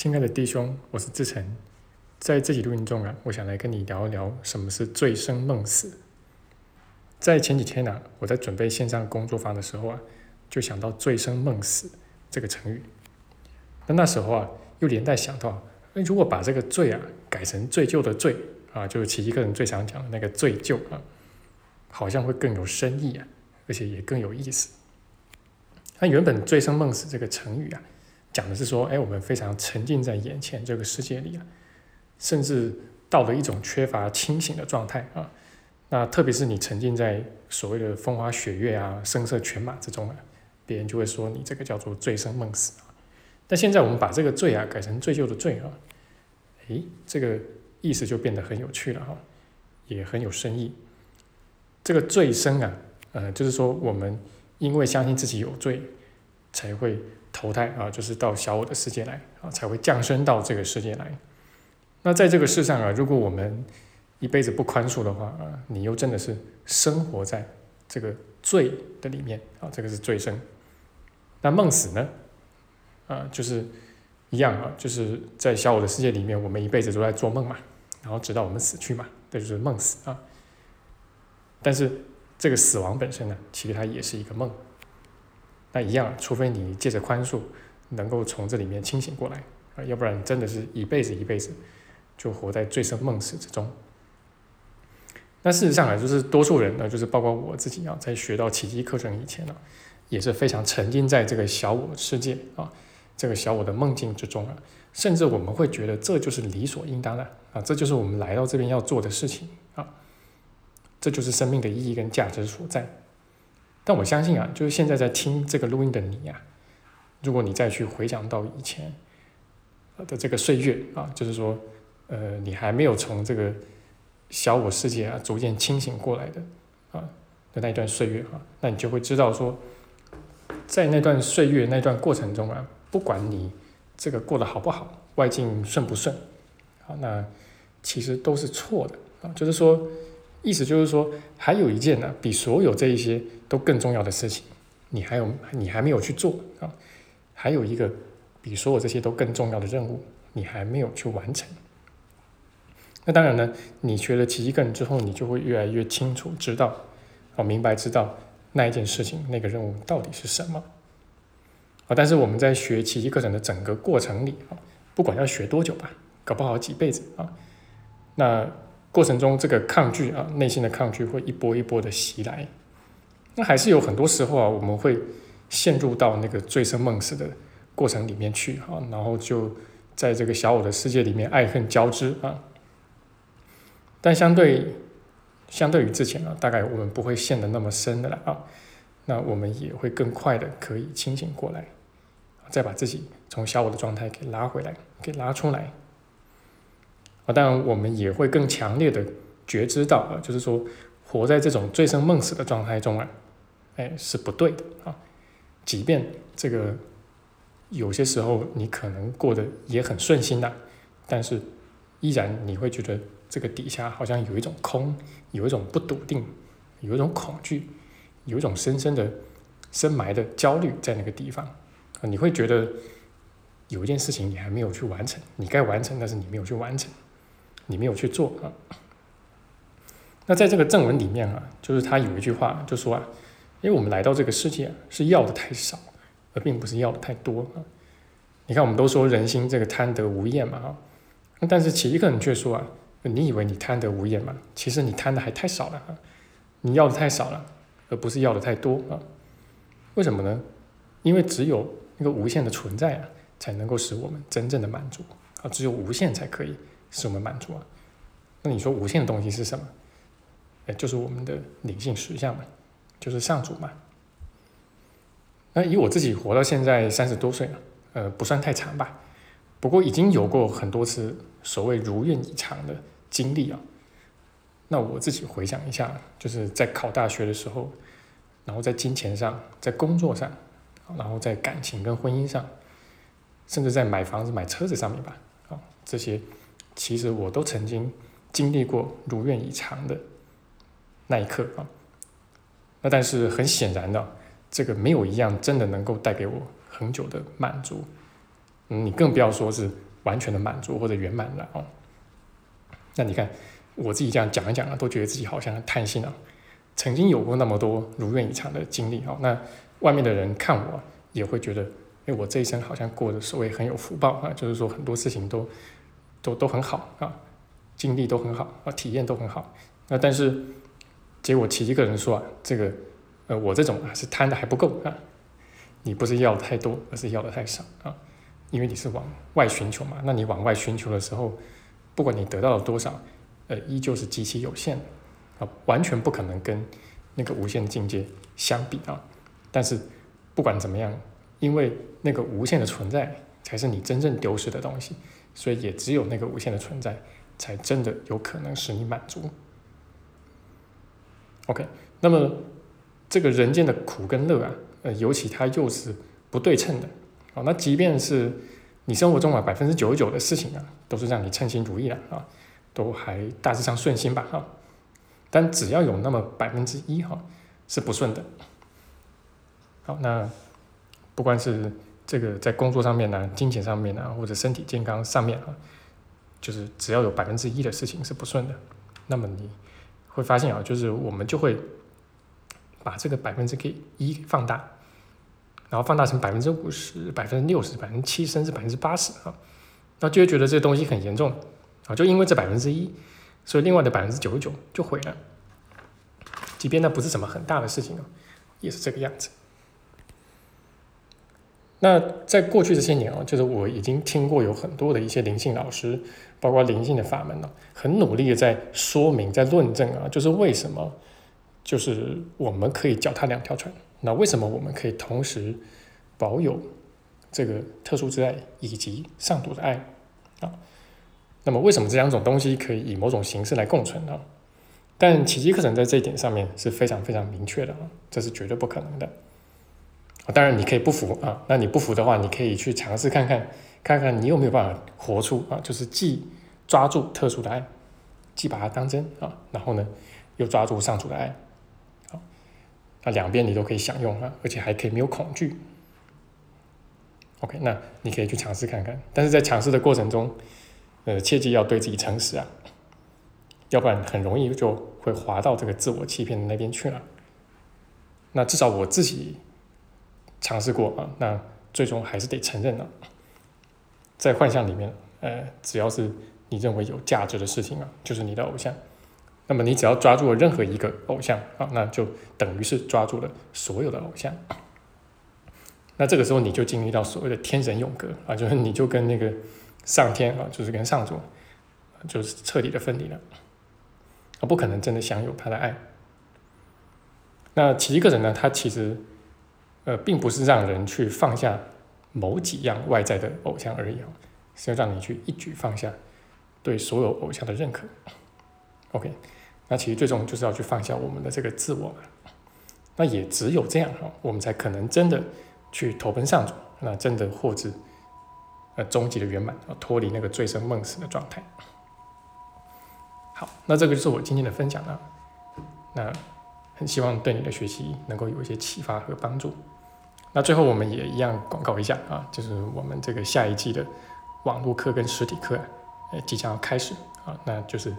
亲爱的弟兄，我是志成，在这集录音中啊，我想来跟你聊一聊什么是醉生梦死。在前几天呢，我在准备线上工作坊的时候啊，就想到“醉生梦死”这个成语。那那时候啊，又连带想到，那如果把这个“醉”啊改成“醉旧”的“醉”啊，就是奇一个人最常讲的那个“醉旧”啊，好像会更有深意啊，而且也更有意思。那原本“醉生梦死”这个成语啊。讲的是说，哎，我们非常沉浸在眼前这个世界里啊，甚至到了一种缺乏清醒的状态啊。那特别是你沉浸在所谓的风花雪月啊、声色犬马之中啊，别人就会说你这个叫做醉生梦死啊。但现在我们把这个“醉”啊改成“醉酒”的“醉”啊，诶，这个意思就变得很有趣了哈，也很有深意。这个“醉生”啊，呃，就是说我们因为相信自己有罪，才会。投胎啊，就是到小我的世界来啊，才会降生到这个世界来。那在这个世上啊，如果我们一辈子不宽恕的话啊，你又真的是生活在这个罪的里面啊，这个是罪生。那梦死呢？啊，就是一样啊，就是在小我的世界里面，我们一辈子都在做梦嘛，然后直到我们死去嘛，这就是梦死啊。但是这个死亡本身呢，其实它也是一个梦。那一样，除非你借着宽恕，能够从这里面清醒过来啊，要不然真的是一辈子一辈子就活在醉生梦死之中。那事实上啊，就是多数人呢，就是包括我自己啊，在学到奇迹课程以前呢，也是非常沉浸在这个小我世界啊，这个小我的梦境之中啊，甚至我们会觉得这就是理所应当的啊，这就是我们来到这边要做的事情啊，这就是生命的意义跟价值所在。但我相信啊，就是现在在听这个录音的你呀，如果你再去回想到以前的这个岁月啊，就是说，呃，你还没有从这个小我世界啊逐渐清醒过来的啊的那一段岁月啊，那你就会知道说，在那段岁月那段过程中啊，不管你这个过得好不好，外境顺不顺，啊，那其实都是错的啊，就是说。意思就是说，还有一件呢，比所有这一些都更重要的事情，你还有你还没有去做啊，还有一个比所有这些都更重要的任务，你还没有去完成。那当然呢，你学了奇迹课程之后，你就会越来越清楚知道，哦，明白知道那一件事情那个任务到底是什么。啊，但是我们在学奇迹课程的整个过程里啊，不管要学多久吧，搞不好几辈子啊，那。过程中，这个抗拒啊，内心的抗拒会一波一波的袭来。那还是有很多时候啊，我们会陷入到那个醉生梦死的过程里面去啊，然后就在这个小我的世界里面爱恨交织啊。但相对相对于之前啊，大概我们不会陷得那么深的了啊。那我们也会更快的可以清醒过来，再把自己从小我的状态给拉回来，给拉出来。当然，我们也会更强烈的觉知到啊，就是说，活在这种醉生梦死的状态中啊，哎，是不对的啊。即便这个有些时候你可能过得也很顺心的，但是依然你会觉得这个底下好像有一种空，有一种不笃定，有一种恐惧，有一种深深的深埋的焦虑在那个地方啊。你会觉得有一件事情你还没有去完成，你该完成，但是你没有去完成。你没有去做啊？那在这个正文里面啊，就是他有一句话就说啊，因为我们来到这个世界是要的太少，而并不是要的太多啊。你看，我们都说人心这个贪得无厌嘛啊，但是其一个人却说啊，你以为你贪得无厌吗？其实你贪的还太少了啊，你要的太少了，而不是要的太多啊。为什么呢？因为只有那个无限的存在啊，才能够使我们真正的满足啊，只有无限才可以。使我们满足啊？那你说无限的东西是什么？哎，就是我们的灵性实相嘛，就是上主嘛。那以我自己活到现在三十多岁了，呃，不算太长吧。不过已经有过很多次所谓如愿以偿的经历啊。那我自己回想一下，就是在考大学的时候，然后在金钱上，在工作上，然后在感情跟婚姻上，甚至在买房子、买车子上面吧，啊，这些。其实我都曾经经历过如愿以偿的那一刻啊，那但是很显然的，这个没有一样真的能够带给我很久的满足，嗯你更不要说是完全的满足或者圆满了哦。那你看我自己这样讲一讲啊，都觉得自己好像很贪心啊。曾经有过那么多如愿以偿的经历啊，那外面的人看我也会觉得，哎，我这一生好像过得所谓很有福报啊，就是说很多事情都都都很好啊，经历都很好啊，体验都很好。那但是结果其一个人说啊，这个呃我这种啊是贪的还不够啊，你不是要的太多，而是要的太少啊，因为你是往外寻求嘛，那你往外寻求的时候，不管你得到了多少，呃，依旧是极其有限的。啊，完全不可能跟那个无限的境界相比啊！但是不管怎么样，因为那个无限的存在才是你真正丢失的东西，所以也只有那个无限的存在，才真的有可能使你满足。OK，那么这个人间的苦跟乐啊，呃，尤其它又是不对称的啊。那即便是你生活中啊百分之九十九的事情啊，都是让你称心如意的啊，都还大致上顺心吧啊。但只要有那么百分之一哈是不顺的，好，那不管是这个在工作上面呢、金钱上面呢，或者身体健康上面啊，就是只要有百分之一的事情是不顺的，那么你会发现啊，就是我们就会把这个百分之给一放大，然后放大成百分之五十、百分之六十、百分之七，甚至百分之八十啊，那就会觉得这东西很严重啊，就因为这百分之一。所以另外的百分之九十九就毁了，即便那不是什么很大的事情啊，也是这个样子。那在过去这些年啊，就是我已经听过有很多的一些灵性老师，包括灵性的法门呢，很努力的在说明、在论证啊，就是为什么，就是我们可以脚踏两条船，那为什么我们可以同时保有这个特殊之爱以及上度的爱啊？那么，为什么这两种东西可以以某种形式来共存呢？但奇迹课程在这一点上面是非常非常明确的啊，这是绝对不可能的。当然，你可以不服啊，那你不服的话，你可以去尝试看看，看看你有没有办法活出啊，就是既抓住特殊的爱，既把它当真啊，然后呢，又抓住上主的爱，好，那两边你都可以享用啊，而且还可以没有恐惧。OK，那你可以去尝试看看，但是在尝试的过程中。呃，切记要对自己诚实啊，要不然很容易就会滑到这个自我欺骗的那边去了。那至少我自己尝试过啊，那最终还是得承认了，在幻象里面，呃，只要是你认为有价值的事情啊，就是你的偶像。那么你只要抓住了任何一个偶像啊，那就等于是抓住了所有的偶像。那这个时候你就经历到所谓的天人永隔啊，就是你就跟那个。上天啊，就是跟上主，就是彻底的分离了，啊，不可能真的享有他的爱。那其一个人呢，他其实，呃，并不是让人去放下某几样外在的偶像而已啊，是要让你去一举放下对所有偶像的认可。OK，那其实最终就是要去放下我们的这个自我嘛。那也只有这样哈，我们才可能真的去投奔上主，那真的获知。呃，终极的圆满，脱离那个醉生梦死的状态。好，那这个就是我今天的分享了。那很希望对你的学习能够有一些启发和帮助。那最后我们也一样广告一下啊，就是我们这个下一季的网络课跟实体课，呃，即将要开始啊，那就是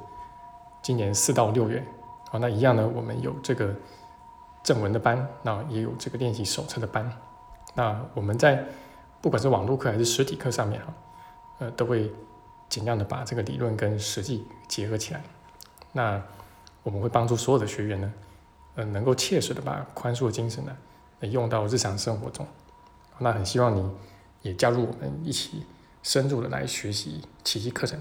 今年四到六月啊，那一样呢，我们有这个正文的班，那也有这个练习手册的班。那我们在不管是网络课还是实体课上面哈，呃，都会尽量的把这个理论跟实际结合起来。那我们会帮助所有的学员呢，嗯，能够切实的把宽恕的精神呢，用到日常生活中。那很希望你也加入我们一起深入的来学习奇迹课程。